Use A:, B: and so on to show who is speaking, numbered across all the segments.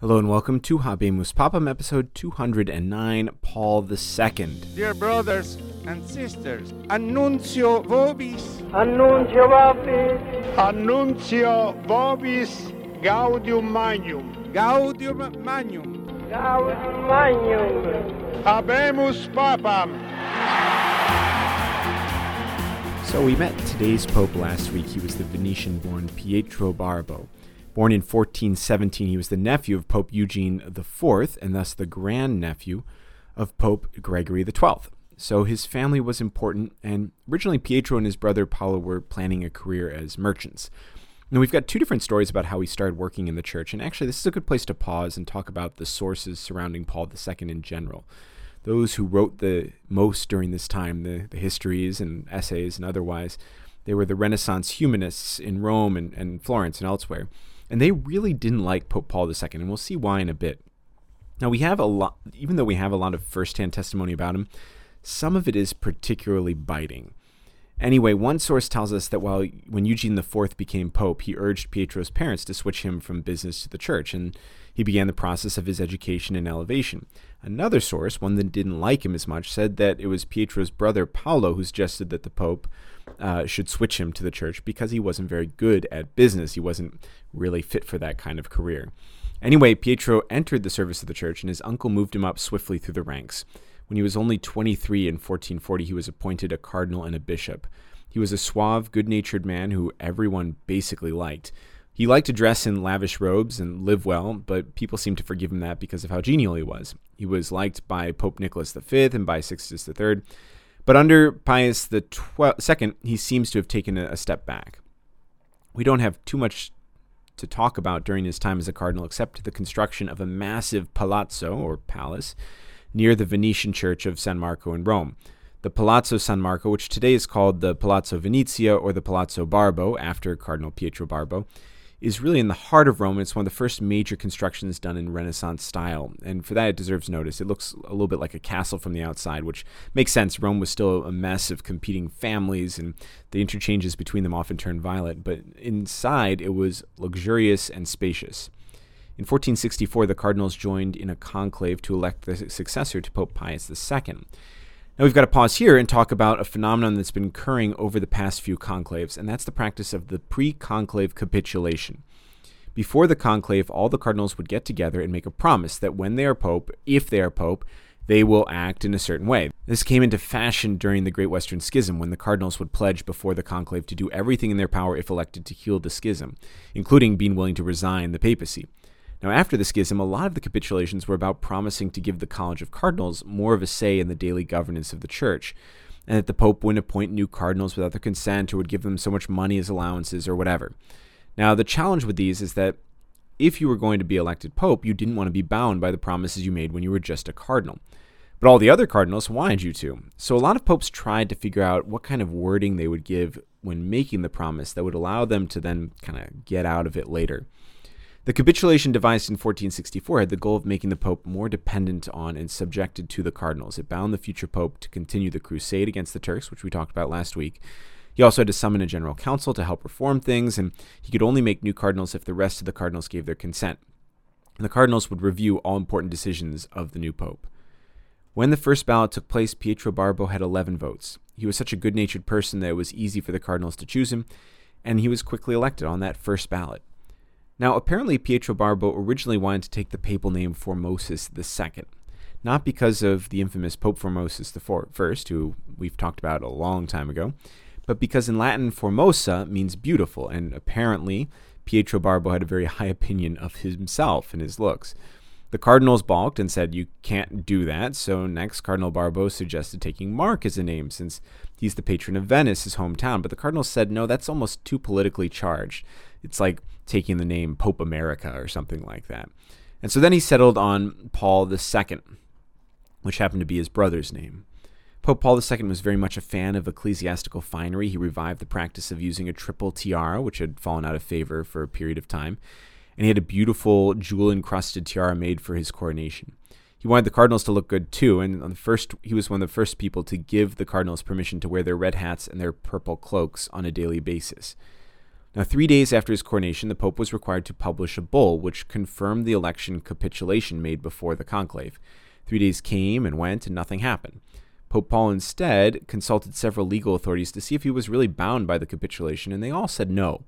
A: Hello and welcome to Habemus Papam, episode 209, Paul II.
B: Dear brothers and sisters, annuncio vobis,
C: Annuncio vobis,
D: Annuncio vobis gaudium magnum.
B: gaudium magnum.
C: gaudium magnum.
D: Habemus papam.
A: So we met today's Pope last week. He was the Venetian born Pietro Barbo. Born in 1417, he was the nephew of Pope Eugene IV and thus the grandnephew of Pope Gregory XII. So his family was important, and originally Pietro and his brother Paolo were planning a career as merchants. Now, we've got two different stories about how he started working in the church, and actually, this is a good place to pause and talk about the sources surrounding Paul II in general. Those who wrote the most during this time, the, the histories and essays and otherwise, they were the Renaissance humanists in Rome and, and Florence and elsewhere. And they really didn't like Pope Paul II, and we'll see why in a bit. Now, we have a lot, even though we have a lot of firsthand testimony about him, some of it is particularly biting. Anyway, one source tells us that while when Eugene IV became pope, he urged Pietro's parents to switch him from business to the church, and he began the process of his education and elevation. Another source, one that didn't like him as much, said that it was Pietro's brother Paolo who suggested that the pope uh, should switch him to the church because he wasn't very good at business. He wasn't really fit for that kind of career. Anyway, Pietro entered the service of the church, and his uncle moved him up swiftly through the ranks. When he was only 23 in 1440, he was appointed a cardinal and a bishop. He was a suave, good natured man who everyone basically liked. He liked to dress in lavish robes and live well, but people seemed to forgive him that because of how genial he was. He was liked by Pope Nicholas V and by Callixtus III, but under Pius II, he seems to have taken a step back. We don't have too much to talk about during his time as a cardinal except the construction of a massive palazzo, or palace, near the Venetian church of San Marco in Rome. The Palazzo San Marco, which today is called the Palazzo Venezia or the Palazzo Barbo, after Cardinal Pietro Barbo, is really in the heart of Rome. It's one of the first major constructions done in Renaissance style, and for that it deserves notice. It looks a little bit like a castle from the outside, which makes sense. Rome was still a mess of competing families, and the interchanges between them often turned violent, but inside it was luxurious and spacious. In 1464, the cardinals joined in a conclave to elect the successor to Pope Pius II. Now, we've got to pause here and talk about a phenomenon that's been occurring over the past few conclaves, and that's the practice of the pre conclave capitulation. Before the conclave, all the cardinals would get together and make a promise that when they are pope, if they are pope, they will act in a certain way. This came into fashion during the Great Western Schism when the cardinals would pledge before the conclave to do everything in their power if elected to heal the schism, including being willing to resign the papacy. Now, after the schism, a lot of the capitulations were about promising to give the College of Cardinals more of a say in the daily governance of the church, and that the Pope wouldn't appoint new cardinals without their consent or would give them so much money as allowances or whatever. Now, the challenge with these is that if you were going to be elected Pope, you didn't want to be bound by the promises you made when you were just a cardinal. But all the other cardinals wanted you to. So a lot of popes tried to figure out what kind of wording they would give when making the promise that would allow them to then kind of get out of it later. The capitulation devised in 1464 had the goal of making the Pope more dependent on and subjected to the cardinals. It bound the future Pope to continue the crusade against the Turks, which we talked about last week. He also had to summon a general council to help reform things, and he could only make new cardinals if the rest of the cardinals gave their consent. And the cardinals would review all important decisions of the new Pope. When the first ballot took place, Pietro Barbo had 11 votes. He was such a good natured person that it was easy for the cardinals to choose him, and he was quickly elected on that first ballot. Now, apparently, Pietro Barbo originally wanted to take the papal name Formosus II, not because of the infamous Pope Formosus I, who we've talked about a long time ago, but because in Latin, Formosa means beautiful, and apparently, Pietro Barbo had a very high opinion of himself and his looks. The cardinals balked and said, You can't do that. So, next, Cardinal Barbo suggested taking Mark as a name since he's the patron of Venice, his hometown. But the cardinals said, No, that's almost too politically charged. It's like taking the name Pope America or something like that. And so then he settled on Paul II, which happened to be his brother's name. Pope Paul II was very much a fan of ecclesiastical finery. He revived the practice of using a triple tiara, which had fallen out of favor for a period of time and he had a beautiful jewel encrusted tiara made for his coronation. He wanted the cardinals to look good too, and on the first, he was one of the first people to give the cardinals permission to wear their red hats and their purple cloaks on a daily basis. Now, three days after his coronation, the Pope was required to publish a bull which confirmed the election capitulation made before the conclave. Three days came and went, and nothing happened. Pope Paul instead consulted several legal authorities to see if he was really bound by the capitulation, and they all said no.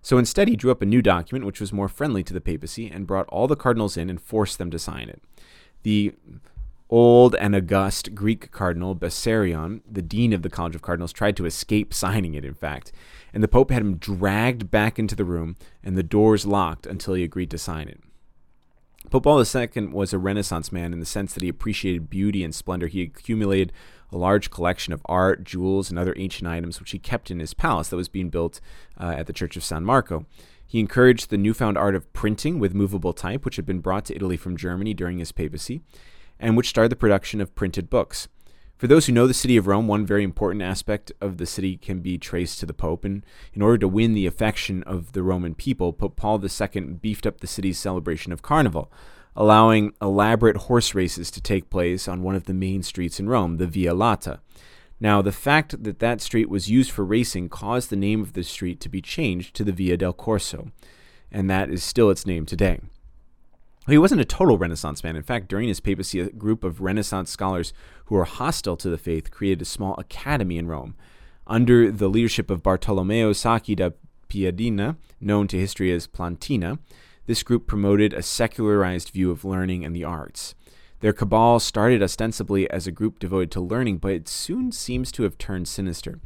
A: So instead, he drew up a new document which was more friendly to the papacy and brought all the cardinals in and forced them to sign it. The old and august Greek cardinal Bessarion, the dean of the College of Cardinals, tried to escape signing it, in fact, and the Pope had him dragged back into the room and the doors locked until he agreed to sign it. Pope Paul II was a Renaissance man in the sense that he appreciated beauty and splendor. He accumulated a large collection of art, jewels, and other ancient items, which he kept in his palace that was being built uh, at the Church of San Marco. He encouraged the newfound art of printing with movable type, which had been brought to Italy from Germany during his papacy, and which started the production of printed books. For those who know the city of Rome, one very important aspect of the city can be traced to the Pope. And in order to win the affection of the Roman people, Pope Paul II beefed up the city's celebration of Carnival, allowing elaborate horse races to take place on one of the main streets in Rome, the Via Lata. Now, the fact that that street was used for racing caused the name of the street to be changed to the Via del Corso, and that is still its name today. He wasn't a total Renaissance man. In fact, during his papacy, a group of Renaissance scholars who were hostile to the faith created a small academy in Rome. Under the leadership of Bartolomeo Sacchi da Piadena, known to history as Platina, this group promoted a secularized view of learning and the arts. Their cabal started ostensibly as a group devoted to learning, but it soon seems to have turned sinister.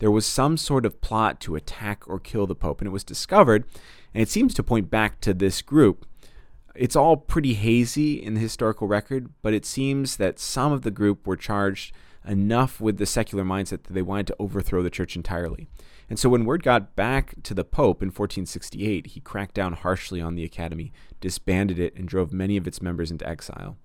A: There was some sort of plot to attack or kill the Pope, and it was discovered, and it seems to point back to this group it's all pretty hazy in the historical record, but it seems that some of the group were charged enough with the secular mindset that they wanted to overthrow the church entirely. And so when word got back to the Pope in 1468, he cracked down harshly on the academy, disbanded it, and drove many of its members into exile.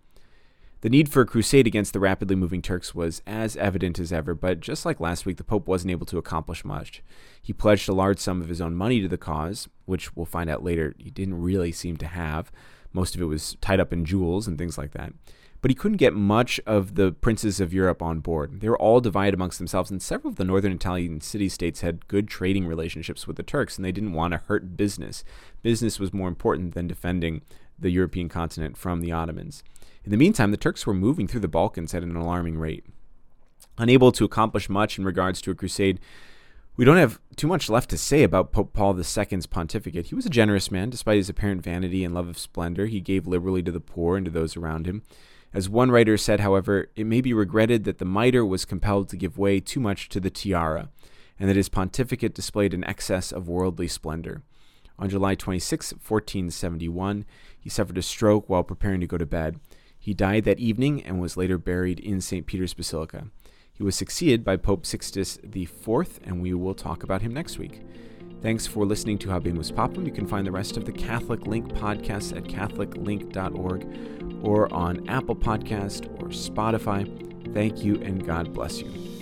A: The need for a crusade against the rapidly moving Turks was as evident as ever, but just like last week, the Pope wasn't able to accomplish much. He pledged a large sum of his own money to the cause, which we'll find out later he didn't really seem to have. Most of it was tied up in jewels and things like that. But he couldn't get much of the princes of Europe on board. They were all divided amongst themselves, and several of the northern Italian city states had good trading relationships with the Turks, and they didn't want to hurt business. Business was more important than defending the European continent from the Ottomans. In the meantime, the Turks were moving through the Balkans at an alarming rate. Unable to accomplish much in regards to a crusade, we don't have too much left to say about Pope Paul II's pontificate. He was a generous man, despite his apparent vanity and love of splendor. He gave liberally to the poor and to those around him. As one writer said, however, it may be regretted that the mitre was compelled to give way too much to the tiara, and that his pontificate displayed an excess of worldly splendor. On July 26, 1471, he suffered a stroke while preparing to go to bed. He died that evening and was later buried in St. Peter's Basilica. He was succeeded by Pope Sixtus IV, and we will talk about him next week. Thanks for listening to Habemus Papam. You can find the rest of the Catholic Link podcasts at catholiclink.org or on Apple Podcast or Spotify. Thank you and God bless you.